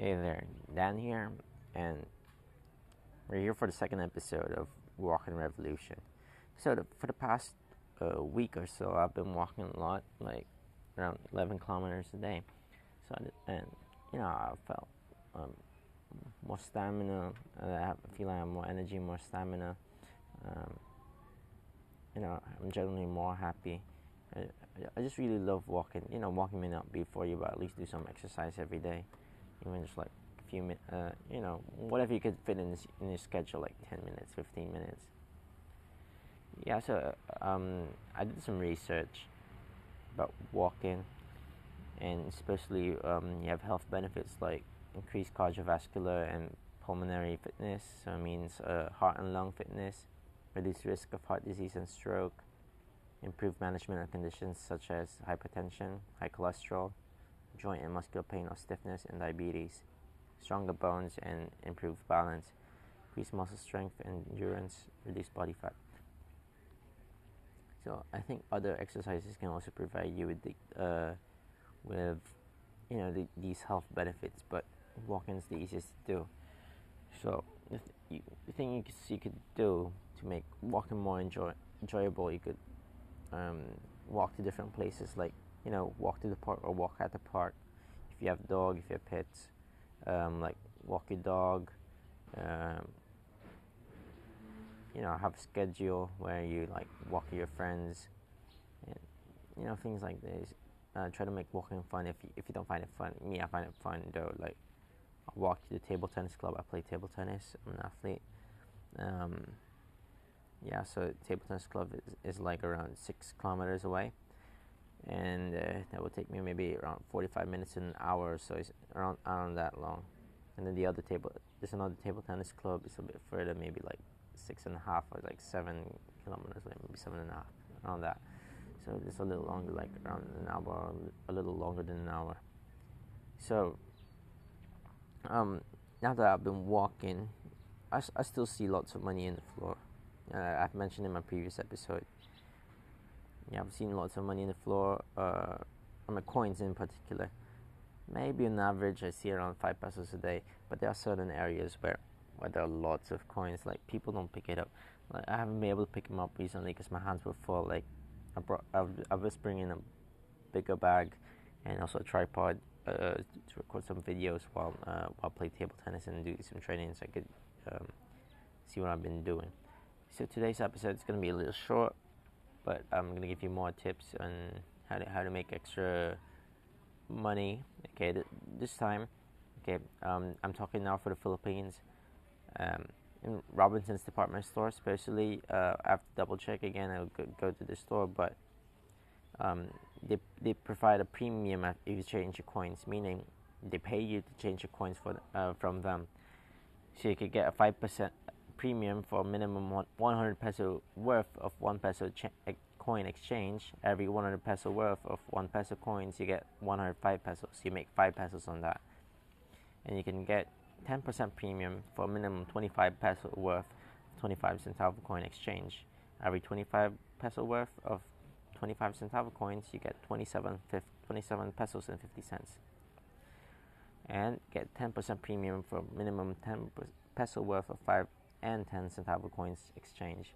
Hey there, Dan here, and we're here for the second episode of Walking Revolution. So, the, for the past uh, week or so, I've been walking a lot, like around 11 kilometers a day. So, and you know, I felt um, more stamina. I feel like I have more energy, more stamina. Um, you know, I'm generally more happy. I, I just really love walking. You know, walking may not be for you, but at least do some exercise every day even just like a few minutes, uh, you know, whatever you could fit in, this, in your schedule, like 10 minutes, 15 minutes. Yeah, so um, I did some research about walking, and especially um, you have health benefits like increased cardiovascular and pulmonary fitness, so it means uh, heart and lung fitness, reduced risk of heart disease and stroke, improved management of conditions such as hypertension, high cholesterol, joint and muscular pain or stiffness and diabetes, stronger bones and improved balance, increased muscle strength and endurance, reduced body fat. So I think other exercises can also provide you with the, uh, with you know the, these health benefits, but walking is the easiest to do. So the, th- you, the thing you could, you could do to make walking more enjoy, enjoyable, you could um, walk to different places like you know, walk to the park or walk at the park. If you have a dog, if you have pets, um, like walk your dog. Um, you know, have a schedule where you like walk with your friends, and you know things like this. Uh, try to make walking fun. If you, if you don't find it fun, me I find it fun though. Like I walk to the table tennis club. I play table tennis. I'm an athlete. Um, yeah, so table tennis club is, is like around six kilometers away and uh, that will take me maybe around 45 minutes to an hour or so it's around around that long. And then the other table there's another table tennis club it's a bit further maybe like six and a half or like seven kilometers like maybe seven and a half around that. So it's a little longer like around an hour a little longer than an hour. So um, now that I've been walking I, I still see lots of money in the floor. Uh, I've mentioned in my previous episode yeah, I've seen lots of money in the floor, uh, I mean coins in particular. Maybe on average I see around five pesos a day, but there are certain areas where, where there are lots of coins. Like people don't pick it up. Like I haven't been able to pick them up recently because my hands were full. Like I brought, I, I was bringing a bigger bag and also a tripod uh, to record some videos while uh, while play table tennis and do some training so I could um, see what I've been doing. So today's episode is going to be a little short but I'm gonna give you more tips on how to how to make extra money. Okay, th- this time, okay, um, I'm talking now for the Philippines. Um, in Robinson's department store, especially uh, I have to double check again. I'll go, go to the store, but um, they they provide a premium if you change your coins, meaning they pay you to change your coins for uh, from them, so you could get a five percent premium for minimum 100 peso worth of 1 peso cha- eh, coin exchange. Every 100 peso worth of 1 peso coins, you get 105 pesos. You make 5 pesos on that. And you can get 10% premium for minimum 25 peso worth 25 centavo coin exchange. Every 25 peso worth of 25 centavo coins, you get 27, 27 pesos and 50 cents. And get 10% premium for minimum 10 peso worth of 5 and 10 centavo coins exchange.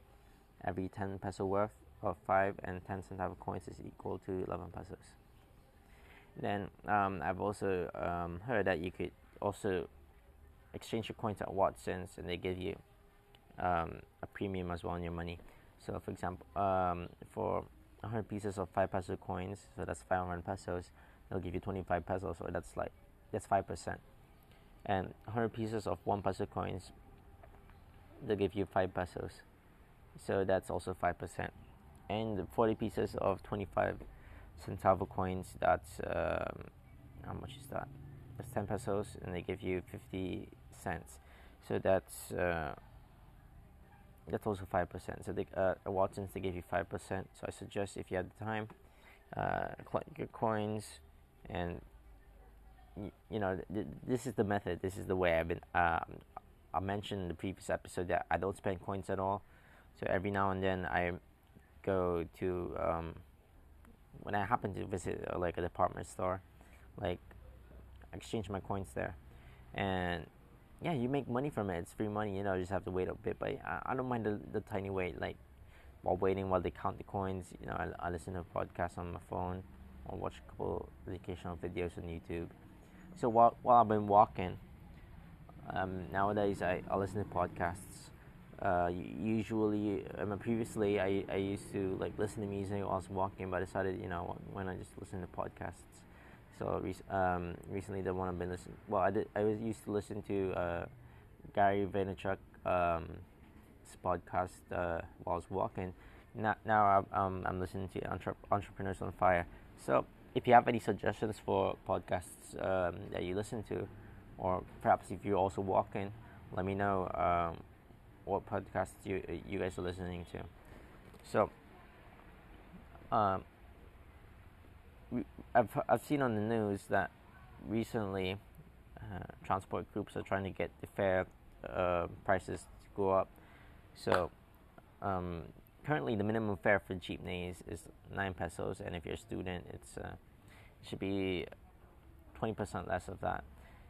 Every 10 peso worth of 5 and 10 centavo coins is equal to 11 pesos. Then um, I've also um, heard that you could also exchange your coins at Watson's and they give you um, a premium as well on your money. So, for example, um, for 100 pieces of 5 peso coins, so that's 500 pesos, they'll give you 25 pesos, so that's like that's 5%. And 100 pieces of 1 peso coins, they'll give you 5 pesos. So that's also 5%. And 40 pieces of 25 centavo coins, that's um, how much is that? That's 10 pesos, and they give you 50 cents. So that's uh, that's also 5%. So they, uh, at Watson's, they give you 5%. So I suggest if you have the time, uh, collect your coins and you know, th- this is the method. This is the way I've been. Um, I mentioned in the previous episode that I don't spend coins at all. So every now and then I go to um, when I happen to visit uh, like a department store, like exchange my coins there. and yeah, you make money from it. It's free money. You know, you just have to wait a bit, but I, I don't mind the, the tiny wait. Like while waiting, while they count the coins, you know, I, I listen to a podcast on my phone, or watch a couple educational videos on YouTube. So while while I've been walking, um, nowadays I, I listen to podcasts. Uh, usually, I mean, previously I, I used to like listen to music while I was walking, but I decided, you know, when I just listen to podcasts. So um, recently, the one I've been listening. Well, I did. I was used to listen to uh, Gary Vaynerchuk um, podcast uh, while I was walking. Now, now I'm, um, I'm listening to Entre- Entrepreneurs on Fire. So, if you have any suggestions for podcasts um, that you listen to, or perhaps if you're also walking, let me know um, what podcasts you you guys are listening to. So, um, I've I've seen on the news that recently uh, transport groups are trying to get the fare uh, prices to go up. So um, currently, the minimum fare for jeepneys is nine pesos, and if you're a student, it's uh, it should be twenty percent less of that.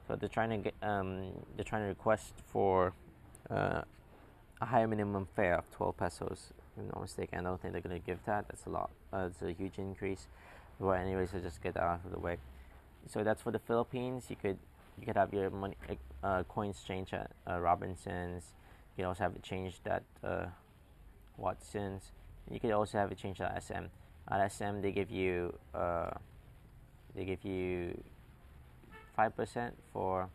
So they're trying to get um, they're trying to request for uh, a higher minimum fare of twelve pesos. If I'm not mistaken, I don't think they're going to give that. That's a lot. Uh, it's a huge increase. Well, anyways, so just get that out of the way. So that's for the Philippines. You could you could have your money uh, coins change at uh, Robinsons. You can also have it changed at uh, Watsons. You could also have it changed at SM. At SM, they give you uh, they give you five percent for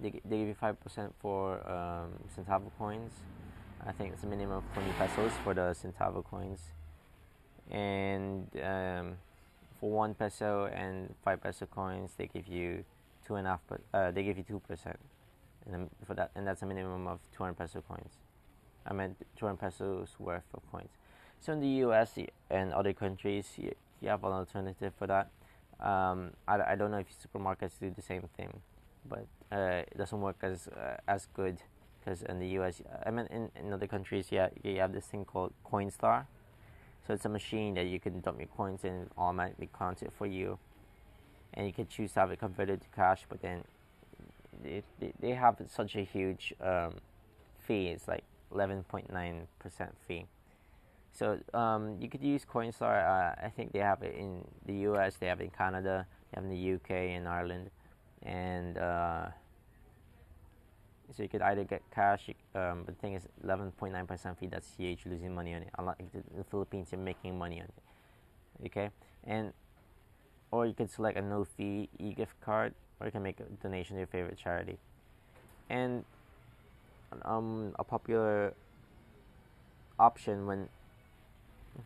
they, they give you five percent for um, centavo coins. I think it's a minimum of twenty pesos for the centavo coins. And um, for one peso and five peso coins they give you two and a half uh, they give you two percent. And for that and that's a minimum of 200 peso coins. I meant 200 pesos worth of coins. So in the us and other countries you, you have an alternative for that um, I, I don't know if supermarkets do the same thing but uh, it doesn't work as uh, as good because in the us i mean in, in other countries yeah you have this thing called coinstar so it's a machine that you can dump your coins in and automatically count it for you. And you can choose to have it converted to cash, but then they, they, they have such a huge um, fee. It's like 11.9% fee. So um, you could use Coinstar. Uh, I think they have it in the US, they have it in Canada, they have in the UK and Ireland. And uh, so you could either get cash, um, but the thing is, 11.9% fee. That's huge, losing money on it. Unlike the Philippines, you're making money on it. Okay, and or you could select a no fee e gift card, or you can make a donation to your favorite charity. And um, a popular option when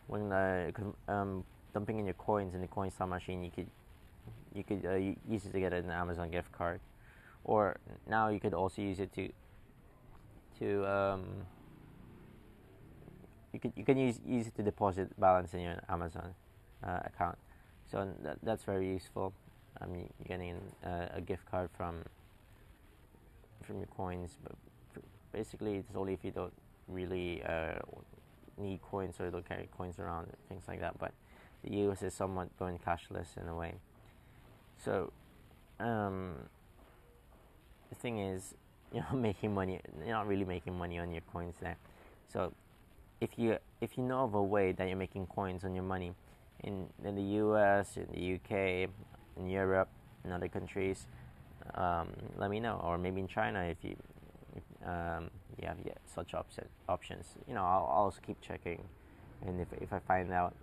when uh, um, dumping in your coins in the Coinstar machine, you could you could uh, use it to get an Amazon gift card or now you could also use it to to um, you could you can use use it to deposit balance in your Amazon uh, account. So that, that's very useful. I mean, you're getting uh, a gift card from from your coins, but basically it's only if you don't really uh, need coins or don't carry coins around, things like that. But the US is somewhat going cashless in a way. So um, the thing is, you're not making money. You're not really making money on your coins there. So, if you if you know of a way that you're making coins on your money, in in the U.S., in the U.K., in Europe, in other countries, um, let me know. Or maybe in China, if you if, um, you have yeah, such option, options. You know, I'll, I'll also keep checking, and if if I find out,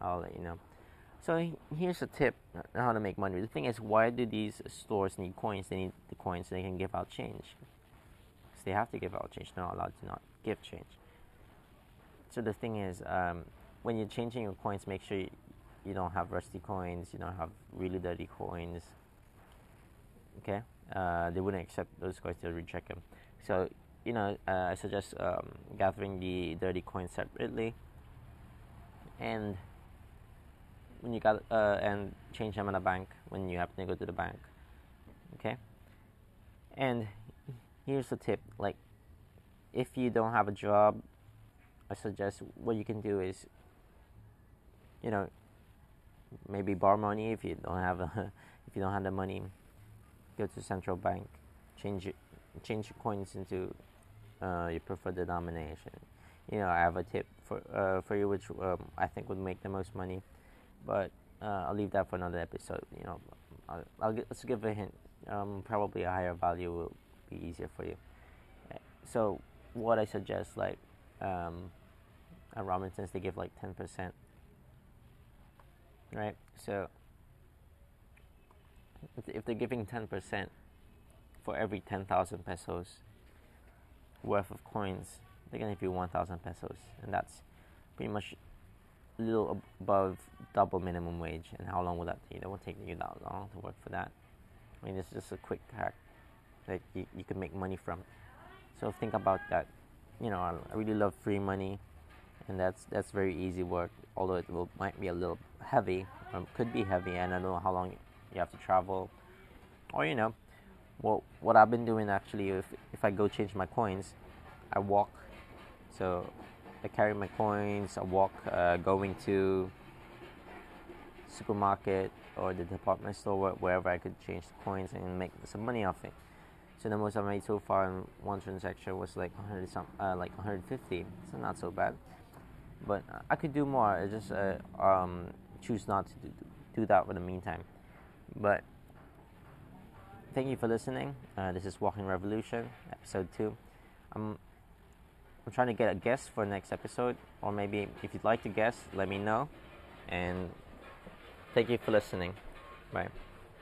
I'll let you know. So here's a tip how to make money. The thing is, why do these stores need coins? They need the coins so they can give out change. They have to give out change. They're not allowed to not give change. So the thing is, um, when you're changing your coins, make sure you, you don't have rusty coins. You don't have really dirty coins. Okay, uh, they wouldn't accept those coins. They'll reject them. So you know, uh, I suggest um, gathering the dirty coins separately and when you got uh, and change them in a bank when you happen to go to the bank. Okay, and here's a tip: like if you don't have a job, I suggest what you can do is, you know, maybe borrow money if you don't have a If you don't have the money, go to central bank, change change your coins into uh, your preferred denomination. You know, I have a tip for uh, for you, which um, I think would make the most money, but uh, I'll leave that for another episode. You know, I'll, I'll get, let's give a hint. Um, probably a higher value will be easier for you. So, what I suggest, like um, at Robinsons, they give like ten percent, right? So, if they're giving ten percent for every ten thousand pesos worth of coins, they're gonna give you one thousand pesos, and that's pretty much a little above double minimum wage. And how long will that take? That won't take you that long to work for that. I mean, it's just a quick hack that you, you can make money from. So think about that. You know, I, I really love free money, and that's that's very easy work. Although it will might be a little heavy, or could be heavy, and I don't know how long you have to travel, or you know, well, what I've been doing actually, if if I go change my coins, I walk. So I carry my coins. I walk, uh, going to supermarket or the department store, wherever I could change the coins and make some money off it. So the most I made so far in one transaction was like 100 some, uh, like 150. So not so bad, but I could do more. I just uh, um, choose not to do, do that for the meantime. But thank you for listening. Uh, this is Walking Revolution, episode two. I'm I'm trying to get a guest for next episode, or maybe if you'd like to guest, let me know. And thank you for listening. Bye.